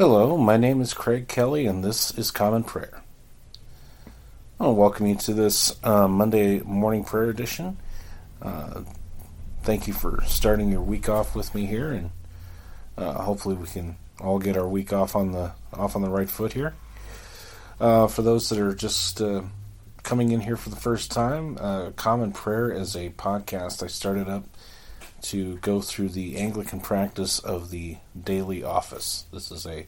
Hello, my name is Craig Kelly, and this is Common Prayer. I want to welcome you to this uh, Monday morning prayer edition. Uh, thank you for starting your week off with me here, and uh, hopefully we can all get our week off on the off on the right foot here. Uh, for those that are just uh, coming in here for the first time, uh, Common Prayer is a podcast I started up to go through the Anglican practice of the daily office. This is a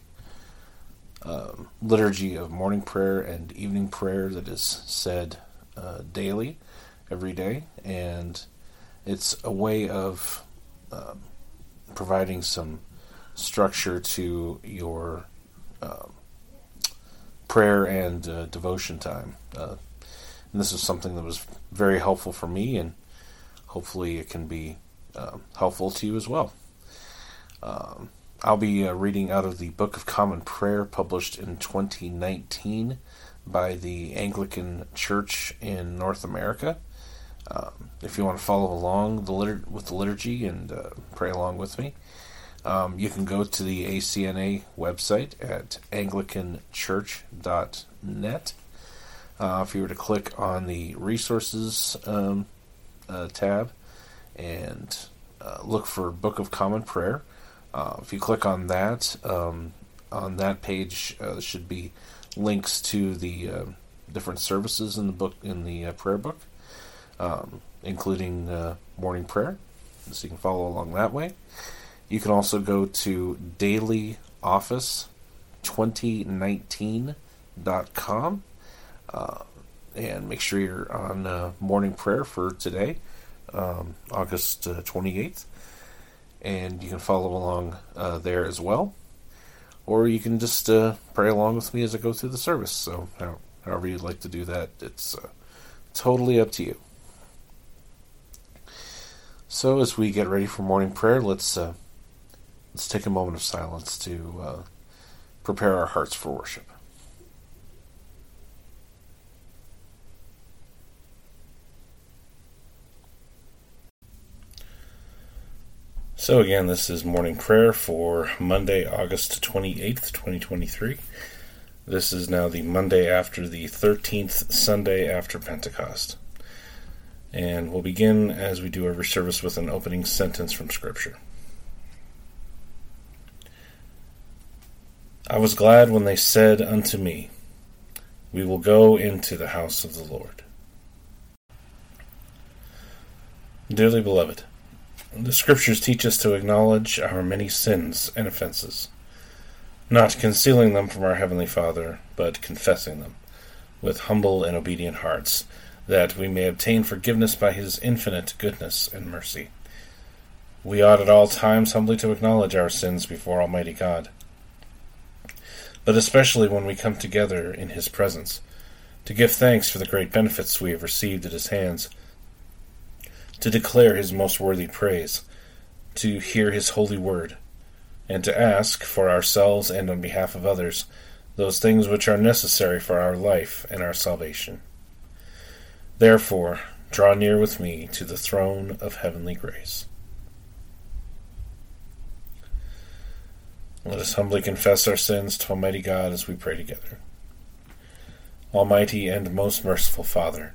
um, liturgy of morning prayer and evening prayer that is said uh, daily, every day, and it's a way of um, providing some structure to your um, prayer and uh, devotion time. Uh, and this is something that was very helpful for me, and hopefully it can be uh, helpful to you as well. Um, I'll be uh, reading out of the Book of Common Prayer published in 2019 by the Anglican Church in North America. Um, if you want to follow along the litur- with the liturgy and uh, pray along with me, um, you can go to the ACNA website at anglicanchurch.net. Uh, if you were to click on the resources um, uh, tab, and uh, look for Book of Common Prayer. Uh, if you click on that, um, on that page uh, should be links to the uh, different services in the book in the uh, prayer book, um, including uh, morning prayer, so you can follow along that way. You can also go to dailyoffice2019.com uh, and make sure you're on uh, morning prayer for today um, August uh, 28th. And you can follow along uh, there as well. Or you can just uh, pray along with me as I go through the service. So, however you'd like to do that, it's uh, totally up to you. So, as we get ready for morning prayer, let's uh, let's take a moment of silence to uh, prepare our hearts for worship. So, again, this is morning prayer for Monday, August 28th, 2023. This is now the Monday after the 13th Sunday after Pentecost. And we'll begin as we do every service with an opening sentence from Scripture. I was glad when they said unto me, We will go into the house of the Lord. Dearly beloved, the Scriptures teach us to acknowledge our many sins and offenses, not concealing them from our Heavenly Father, but confessing them with humble and obedient hearts, that we may obtain forgiveness by His infinite goodness and mercy. We ought at all times humbly to acknowledge our sins before Almighty God, but especially when we come together in His presence, to give thanks for the great benefits we have received at His hands to declare his most worthy praise, to hear his holy word, and to ask, for ourselves and on behalf of others, those things which are necessary for our life and our salvation. Therefore, draw near with me to the throne of heavenly grace. Let us humbly confess our sins to Almighty God as we pray together. Almighty and most merciful Father,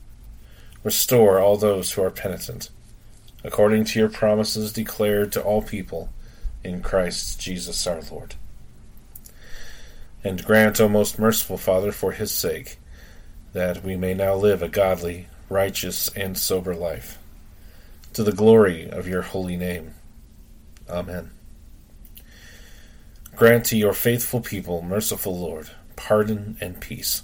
Restore all those who are penitent, according to your promises declared to all people in Christ Jesus our Lord. And grant, O most merciful Father, for his sake, that we may now live a godly, righteous, and sober life, to the glory of your holy name. Amen. Grant to your faithful people, merciful Lord, pardon and peace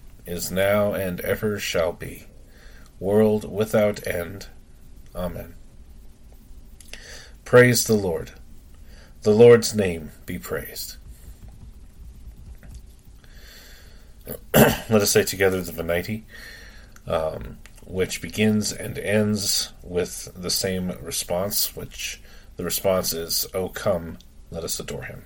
is now, and ever shall be, world without end. Amen. Praise the Lord. The Lord's name be praised. Let us say together the Venite. Um, which begins and ends with the same response, which the response is, O come, let us adore him.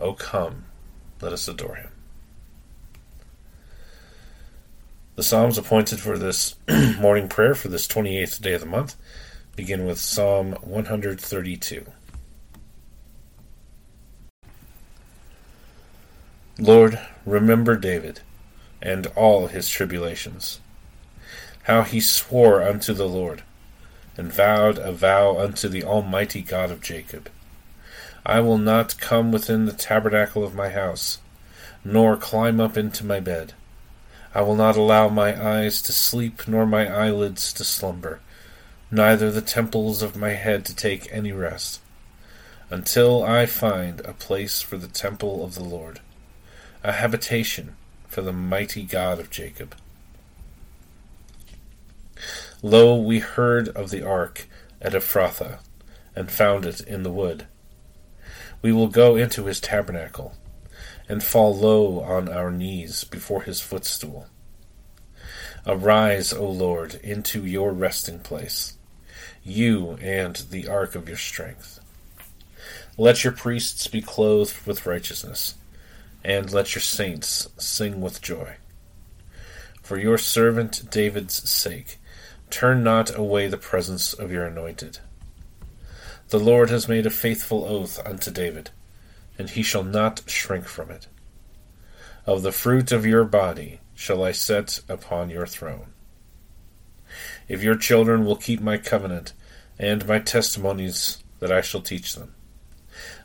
O come, let us adore him. The Psalms appointed for this morning prayer for this 28th day of the month begin with Psalm 132. Lord, remember David and all his tribulations, how he swore unto the Lord, and vowed a vow unto the Almighty God of Jacob. I will not come within the tabernacle of my house, nor climb up into my bed. I will not allow my eyes to sleep, nor my eyelids to slumber, neither the temples of my head to take any rest, until I find a place for the temple of the Lord a habitation for the mighty God of Jacob. Lo, we heard of the ark at Ephrathah, and found it in the wood. We will go into his tabernacle, and fall low on our knees before his footstool. Arise, O Lord, into your resting place, you and the ark of your strength. Let your priests be clothed with righteousness and let your saints sing with joy. For your servant David's sake, turn not away the presence of your anointed. The Lord has made a faithful oath unto David, and he shall not shrink from it. Of the fruit of your body shall I set upon your throne. If your children will keep my covenant and my testimonies that I shall teach them,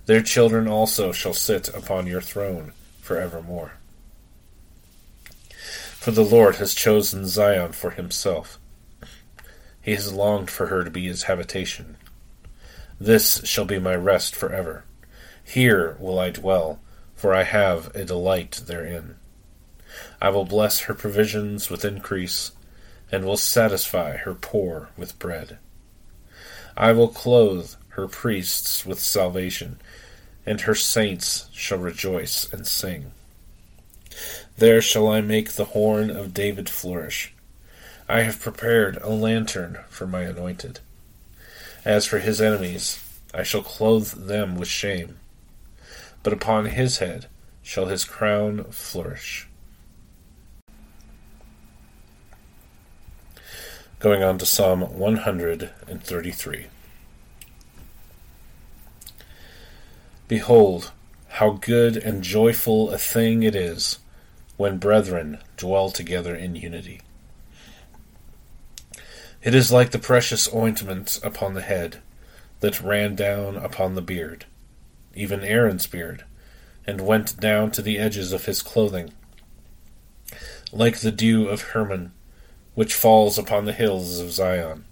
their children also shall sit upon your throne for forevermore. For the Lord has chosen Zion for himself. He has longed for her to be his habitation. This shall be my rest forever. Here will I dwell, for I have a delight therein. I will bless her provisions with increase, and will satisfy her poor with bread. I will clothe her priests with salvation, and her saints shall rejoice and sing. There shall I make the horn of David flourish. I have prepared a lantern for my anointed. As for his enemies, I shall clothe them with shame, but upon his head shall his crown flourish. Going on to Psalm 133. Behold, how good and joyful a thing it is when brethren dwell together in unity. It is like the precious ointment upon the head that ran down upon the beard, even Aaron's beard, and went down to the edges of his clothing, like the dew of Hermon, which falls upon the hills of Zion.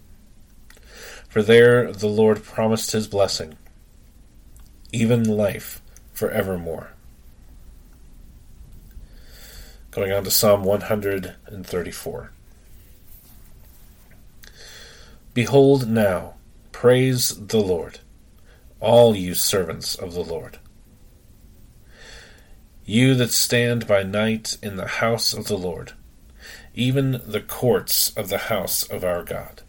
For there the Lord promised his blessing, even life for evermore. Going on to Psalm 134. Behold now, praise the Lord, all you servants of the Lord. You that stand by night in the house of the Lord, even the courts of the house of our God.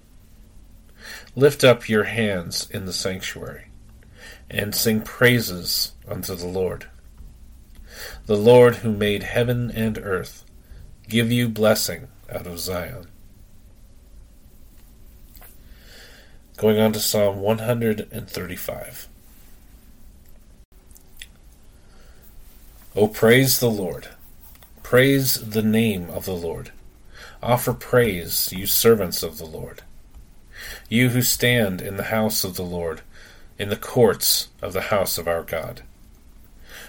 Lift up your hands in the sanctuary, and sing praises unto the Lord. The Lord who made heaven and earth, give you blessing out of Zion. Going on to Psalm 135. O praise the Lord. Praise the name of the Lord. Offer praise, you servants of the Lord. You who stand in the house of the Lord, in the courts of the house of our God.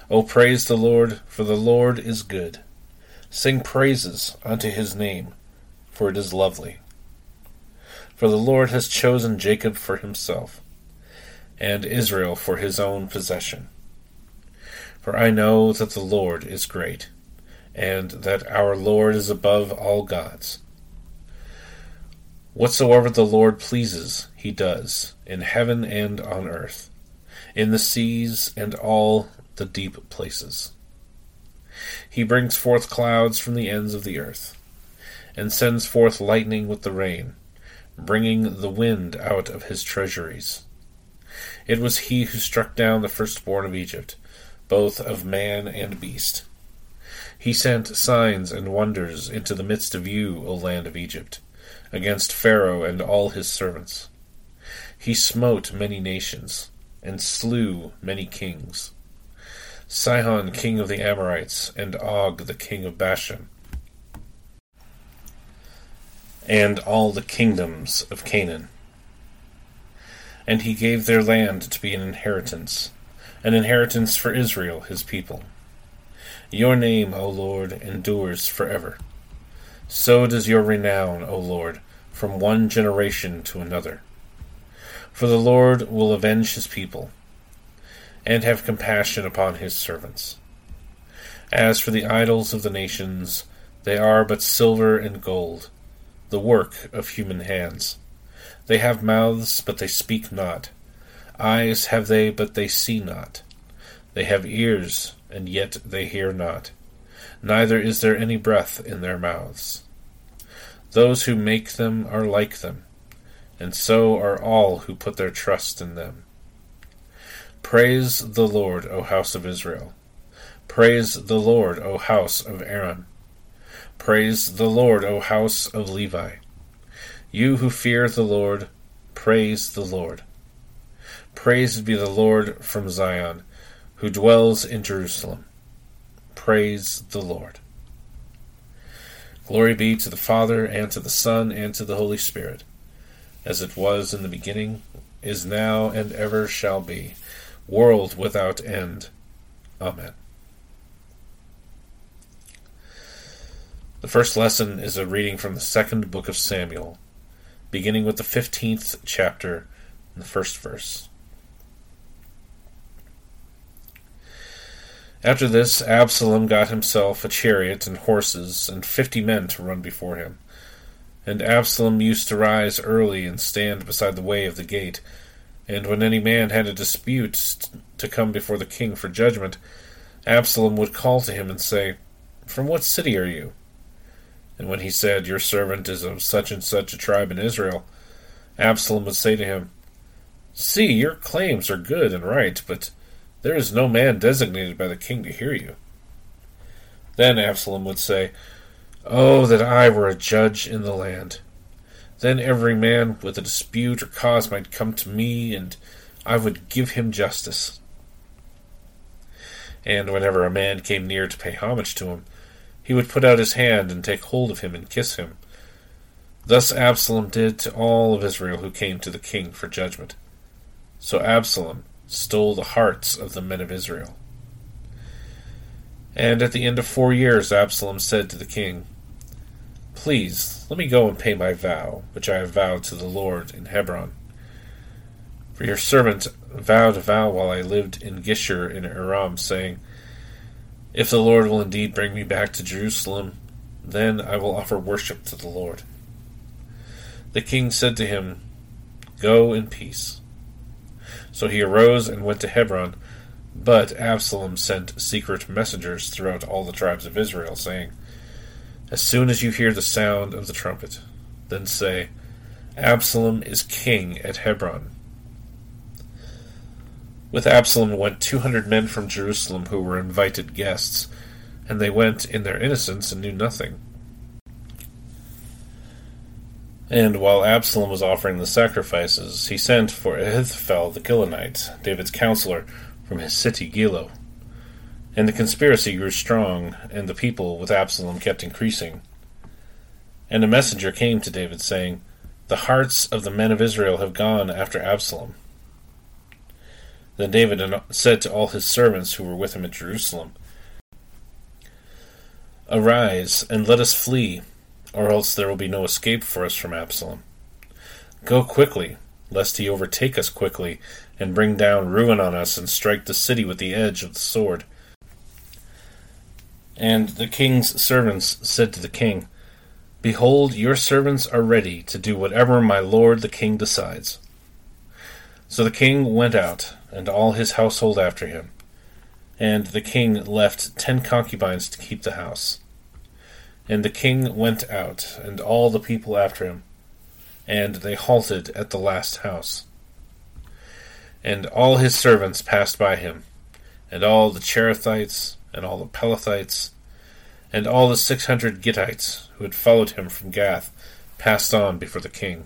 O praise the Lord, for the Lord is good. Sing praises unto his name, for it is lovely. For the Lord has chosen Jacob for himself, and Israel for his own possession. For I know that the Lord is great, and that our Lord is above all gods. Whatsoever the Lord pleases, he does, in heaven and on earth, in the seas and all the deep places. He brings forth clouds from the ends of the earth, and sends forth lightning with the rain bringing the wind out of his treasuries. It was he who struck down the firstborn of Egypt, both of man and beast. He sent signs and wonders into the midst of you, O land of Egypt, against Pharaoh and all his servants. He smote many nations, and slew many kings. Sihon king of the Amorites, and Og the king of Bashan, and all the kingdoms of Canaan. And he gave their land to be an inheritance, an inheritance for Israel, his people. Your name, O Lord, endures forever. So does your renown, O Lord, from one generation to another. For the Lord will avenge his people, and have compassion upon his servants. As for the idols of the nations, they are but silver and gold the work of human hands. They have mouths, but they speak not. Eyes have they, but they see not. They have ears, and yet they hear not. Neither is there any breath in their mouths. Those who make them are like them, and so are all who put their trust in them. Praise the Lord, O house of Israel. Praise the Lord, O house of Aaron. Praise the Lord, O house of Levi. You who fear the Lord, praise the Lord. Praised be the Lord from Zion, who dwells in Jerusalem. Praise the Lord. Glory be to the Father, and to the Son, and to the Holy Spirit, as it was in the beginning, is now, and ever shall be, world without end. Amen. The first lesson is a reading from the second book of Samuel, beginning with the 15th chapter and the first verse. After this, Absalom got himself a chariot and horses and fifty men to run before him. And Absalom used to rise early and stand beside the way of the gate. And when any man had a dispute to come before the king for judgment, Absalom would call to him and say, From what city are you? And when he said, Your servant is of such and such a tribe in Israel, Absalom would say to him, See, your claims are good and right, but there is no man designated by the king to hear you. Then Absalom would say, Oh, that I were a judge in the land! Then every man with a dispute or cause might come to me, and I would give him justice. and whenever a man came near to pay homage to him, he would put out his hand and take hold of him and kiss him. Thus Absalom did to all of Israel who came to the king for judgment. So Absalom stole the hearts of the men of Israel. And at the end of four years, Absalom said to the king, Please, let me go and pay my vow, which I have vowed to the Lord in Hebron. For your servant vowed a vow while I lived in Geshur in Aram, saying, If the Lord will indeed bring me back to Jerusalem, then I will offer worship to the Lord. The king said to him, Go in peace. So he arose and went to Hebron. But Absalom sent secret messengers throughout all the tribes of Israel, saying, As soon as you hear the sound of the trumpet, then say, Absalom is king at Hebron. With Absalom went two hundred men from Jerusalem who were invited guests, and they went in their innocence and knew nothing. And while Absalom was offering the sacrifices, he sent for Ahithophel the Gilonite, David's counselor, from his city Gilo. And the conspiracy grew strong, and the people with Absalom kept increasing. And a messenger came to David, saying, The hearts of the men of Israel have gone after Absalom. Then David said to all his servants who were with him at Jerusalem, Arise, and let us flee, or else there will be no escape for us from Absalom. Go quickly, lest he overtake us quickly, and bring down ruin on us, and strike the city with the edge of the sword. And the king's servants said to the king, Behold, your servants are ready to do whatever my lord the king decides. So the king went out, and all his household after him. And the king left ten concubines to keep the house. And the king went out, and all the people after him, and they halted at the last house. And all his servants passed by him, and all the Cherethites, and all the Pelethites, and all the six hundred Gittites who had followed him from Gath passed on before the king.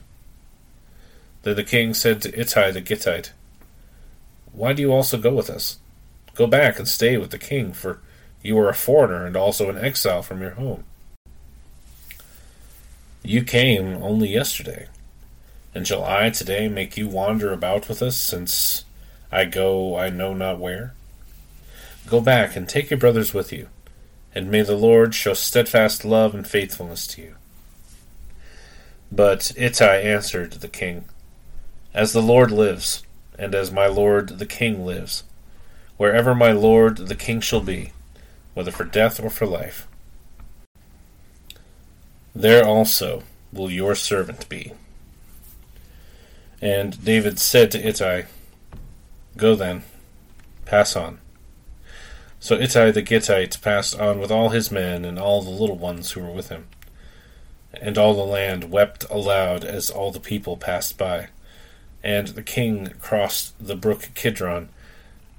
Then the king said to Ittai the Gittite, Why do you also go with us? Go back and stay with the king, for you are a foreigner and also an exile from your home. You came only yesterday, and shall I today make you wander about with us, since I go I know not where? Go back and take your brothers with you, and may the Lord show steadfast love and faithfulness to you. But Ittai answered the king, As the Lord lives, and as my lord the king lives, wherever my lord the king shall be, whether for death or for life, there also will your servant be. And David said to Ittai, Go then, pass on. So Ittai the Gittite passed on with all his men and all the little ones who were with him. And all the land wept aloud as all the people passed by. And the king crossed the brook Kidron,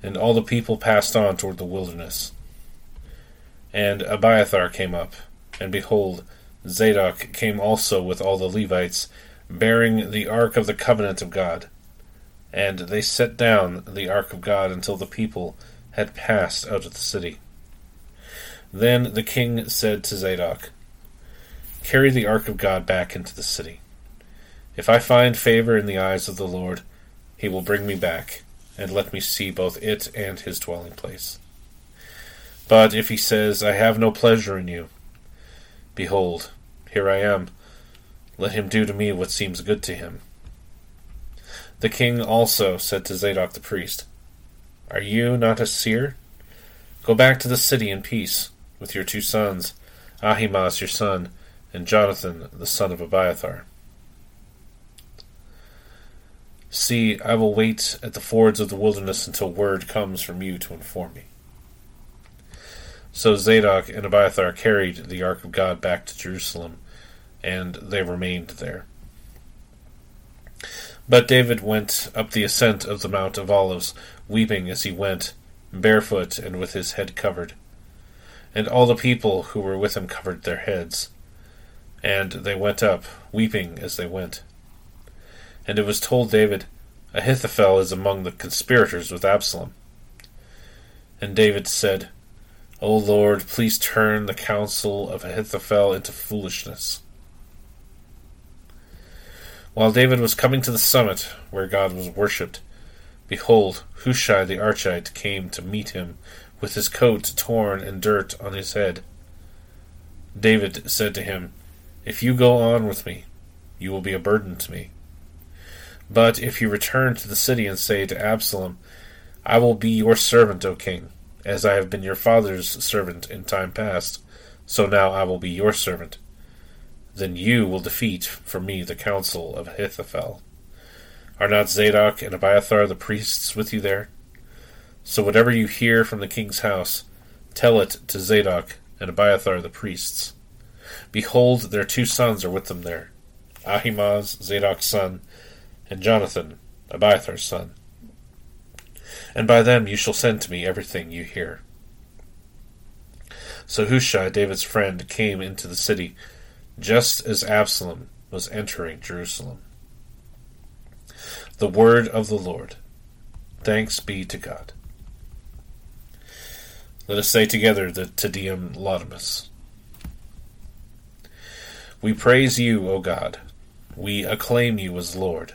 and all the people passed on toward the wilderness. And Abiathar came up, and behold, Zadok came also with all the Levites, bearing the ark of the covenant of God. And they set down the ark of God until the people had passed out of the city. Then the king said to Zadok, Carry the ark of God back into the city. If I find favor in the eyes of the Lord, he will bring me back, and let me see both it and his dwelling place. But if he says, I have no pleasure in you, Behold, here I am. Let him do to me what seems good to him. The king also said to Zadok the priest, Are you not a seer? Go back to the city in peace, with your two sons, Ahimaaz your son, and Jonathan the son of Abiathar. See, I will wait at the fords of the wilderness until word comes from you to inform me. So Zadok and Abiathar carried the ark of God back to Jerusalem, and they remained there. But David went up the ascent of the Mount of Olives, weeping as he went, barefoot and with his head covered. And all the people who were with him covered their heads. And they went up, weeping as they went. And it was told David, Ahithophel is among the conspirators with Absalom. And David said, O Lord, please turn the counsel of Ahithophel into foolishness. While David was coming to the summit where God was worshipped, behold, Hushai the Archite came to meet him with his coat torn and dirt on his head. David said to him, If you go on with me, you will be a burden to me. But if you return to the city and say to Absalom, I will be your servant, O king, as I have been your father's servant in time past, so now I will be your servant then you will defeat for me the counsel of Ahithophel. Are not Zadok and Abiathar the priests with you there? So whatever you hear from the king's house, tell it to Zadok and Abiathar the priests. Behold, their two sons are with them there Ahimaaz, Zadok's son, and Jonathan, Abiathar's son. And by them you shall send to me everything you hear. So Hushai, David's friend, came into the city just as Absalom was entering Jerusalem. The word of the Lord. Thanks be to God. Let us say together the Te Deum Laudamus. We praise you, O God. We acclaim you as Lord.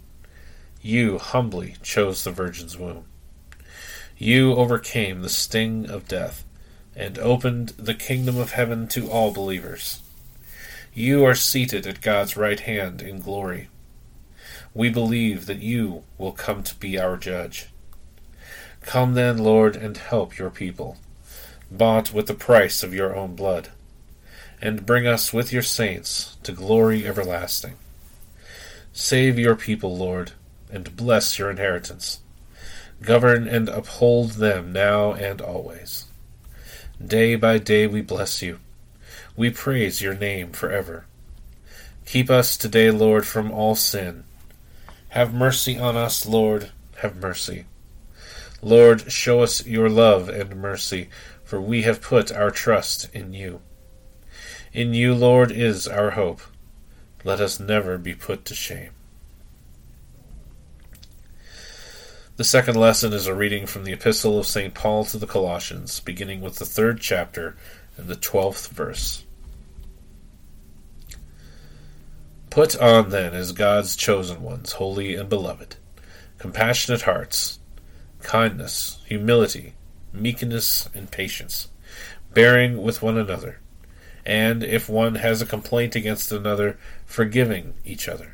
you humbly chose the Virgin's womb. You overcame the sting of death and opened the kingdom of heaven to all believers. You are seated at God's right hand in glory. We believe that you will come to be our judge. Come then, Lord, and help your people, bought with the price of your own blood, and bring us with your saints to glory everlasting. Save your people, Lord, and bless your inheritance. Govern and uphold them now and always. Day by day we bless you we praise your name forever. Keep us today, Lord, from all sin. Have mercy on us, Lord, have mercy. Lord, show us your love and mercy, for we have put our trust in you. In you, Lord, is our hope. Let us never be put to shame. The second lesson is a reading from the Epistle of St. Paul to the Colossians, beginning with the third chapter and the twelfth verse. Put on then as God's chosen ones, holy and beloved, compassionate hearts, kindness, humility, meekness, and patience, bearing with one another, and if one has a complaint against another, forgiving each other.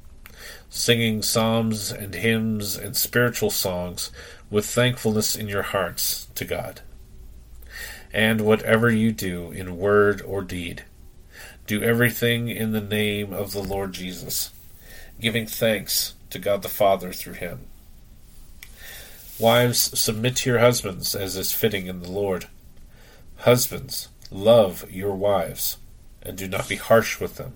singing psalms and hymns and spiritual songs with thankfulness in your hearts to God. And whatever you do in word or deed, do everything in the name of the Lord Jesus giving thanks to God the Father through him. Wives, submit to your husbands as is fitting in the Lord. Husbands, love your wives, and do not be harsh with them.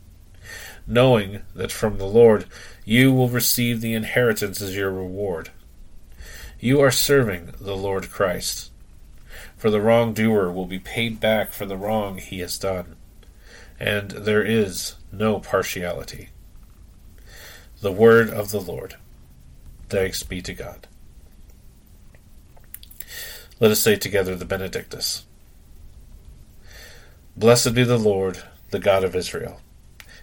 knowing that from the Lord you will receive the inheritance as your reward. You are serving the Lord Christ for the wrongdoer will be paid back for the wrong he has done, and there is no partiality. The word of the Lord. Thanks be to God. Let us say together the Benedictus. Blessed be the Lord, the God of Israel.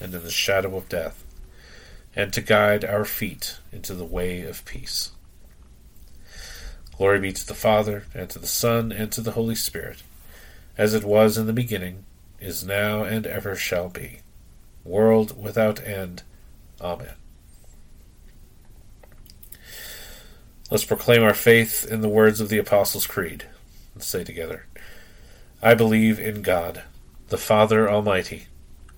and in the shadow of death, and to guide our feet into the way of peace. Glory be to the Father, and to the Son, and to the Holy Spirit, as it was in the beginning, is now, and ever shall be, world without end. Amen. Let's proclaim our faith in the words of the Apostles' Creed. Let's say together I believe in God, the Father Almighty,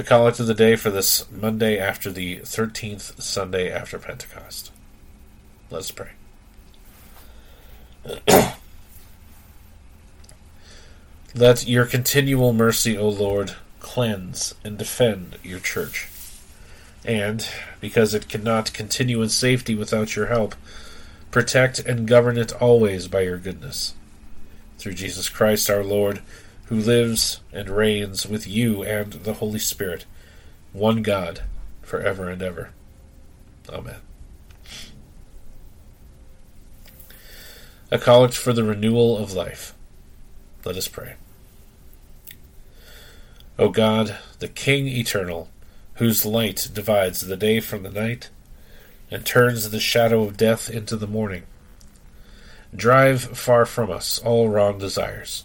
The collect of the day for this Monday after the 13th Sunday after Pentecost. Let's pray. Let your continual mercy, O Lord, cleanse and defend your church. And, because it cannot continue in safety without your help, protect and govern it always by your goodness. Through Jesus Christ our Lord, who lives and reigns with you and the Holy Spirit, one God, for ever and ever. Amen. A collect for the renewal of life. Let us pray. O God, the King eternal, whose light divides the day from the night, and turns the shadow of death into the morning, drive far from us all wrong desires.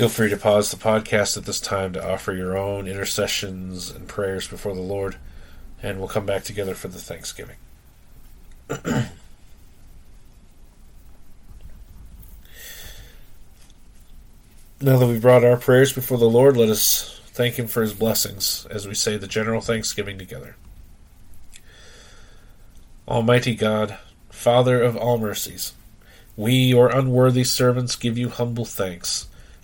Feel free to pause the podcast at this time to offer your own intercessions and prayers before the Lord, and we'll come back together for the Thanksgiving. Now that we've brought our prayers before the Lord, let us thank Him for His blessings as we say the general thanksgiving together. Almighty God, Father of all mercies, we, your unworthy servants, give you humble thanks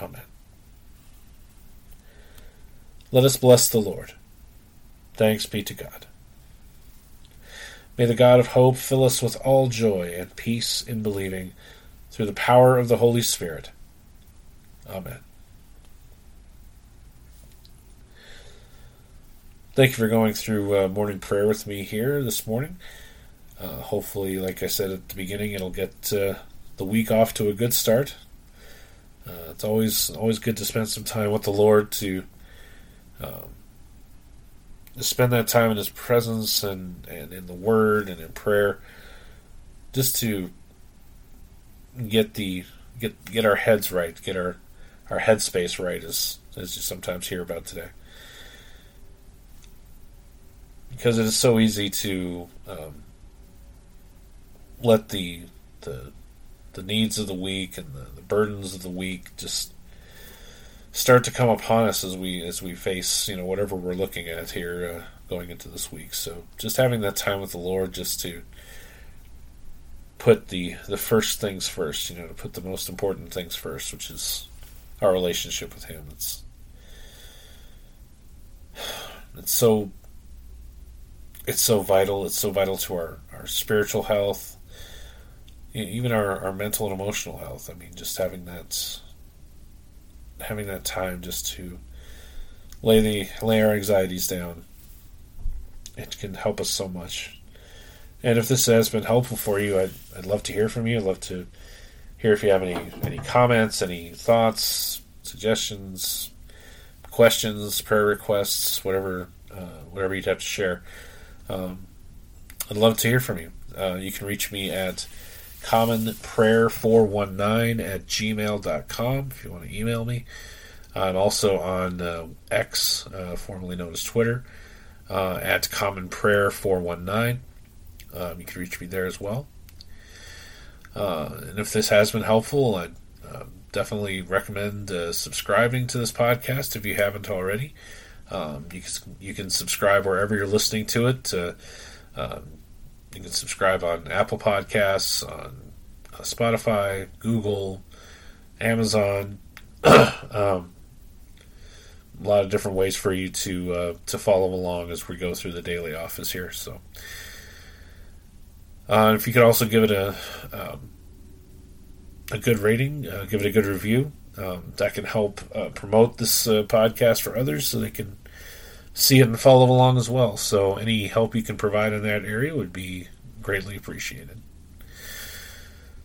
Amen. Let us bless the Lord. Thanks be to God. May the God of hope fill us with all joy and peace in believing through the power of the Holy Spirit. Amen. Thank you for going through uh, morning prayer with me here this morning. Uh, hopefully, like I said at the beginning, it'll get uh, the week off to a good start. Uh, it's always always good to spend some time with the Lord to, um, to spend that time in His presence and, and in the Word and in prayer, just to get the get get our heads right, get our our headspace right, as as you sometimes hear about today. Because it is so easy to um, let the the the needs of the week and the, the, burdens of the week just start to come upon us as we as we face you know whatever we're looking at here uh, going into this week. So just having that time with the Lord, just to put the the first things first, you know, to put the most important things first, which is our relationship with Him. It's it's so it's so vital. It's so vital to our, our spiritual health, even our, our mental and emotional health. I mean, just having that having that time just to lay the lay our anxieties down. It can help us so much. And if this has been helpful for you, I'd, I'd love to hear from you. I'd love to hear if you have any any comments, any thoughts, suggestions, questions, prayer requests, whatever uh, whatever you'd have to share. Um, I'd love to hear from you. Uh, you can reach me at commonprayer419 at gmail.com if you want to email me. I'm also on uh, X, uh, formerly known as Twitter, uh, at commonprayer419. Um, you can reach me there as well. Uh, and if this has been helpful, I'd uh, definitely recommend uh, subscribing to this podcast if you haven't already. Um, you can you can subscribe wherever you're listening to it. Um, you can subscribe on Apple Podcasts, on uh, Spotify, Google, Amazon. um, a lot of different ways for you to uh, to follow along as we go through the daily office here. So, uh, if you could also give it a um, a good rating, uh, give it a good review, um, that can help uh, promote this uh, podcast for others, so they can see it and follow along as well. So, any help you can provide in that area would be greatly appreciated.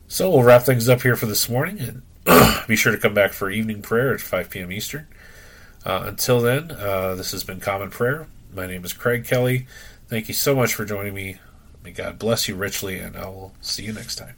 So, we'll wrap things up here for this morning, and be sure to come back for evening prayer at 5 p.m. Eastern. Uh, until then, uh, this has been Common Prayer. My name is Craig Kelly. Thank you so much for joining me. May God bless you richly, and I will see you next time.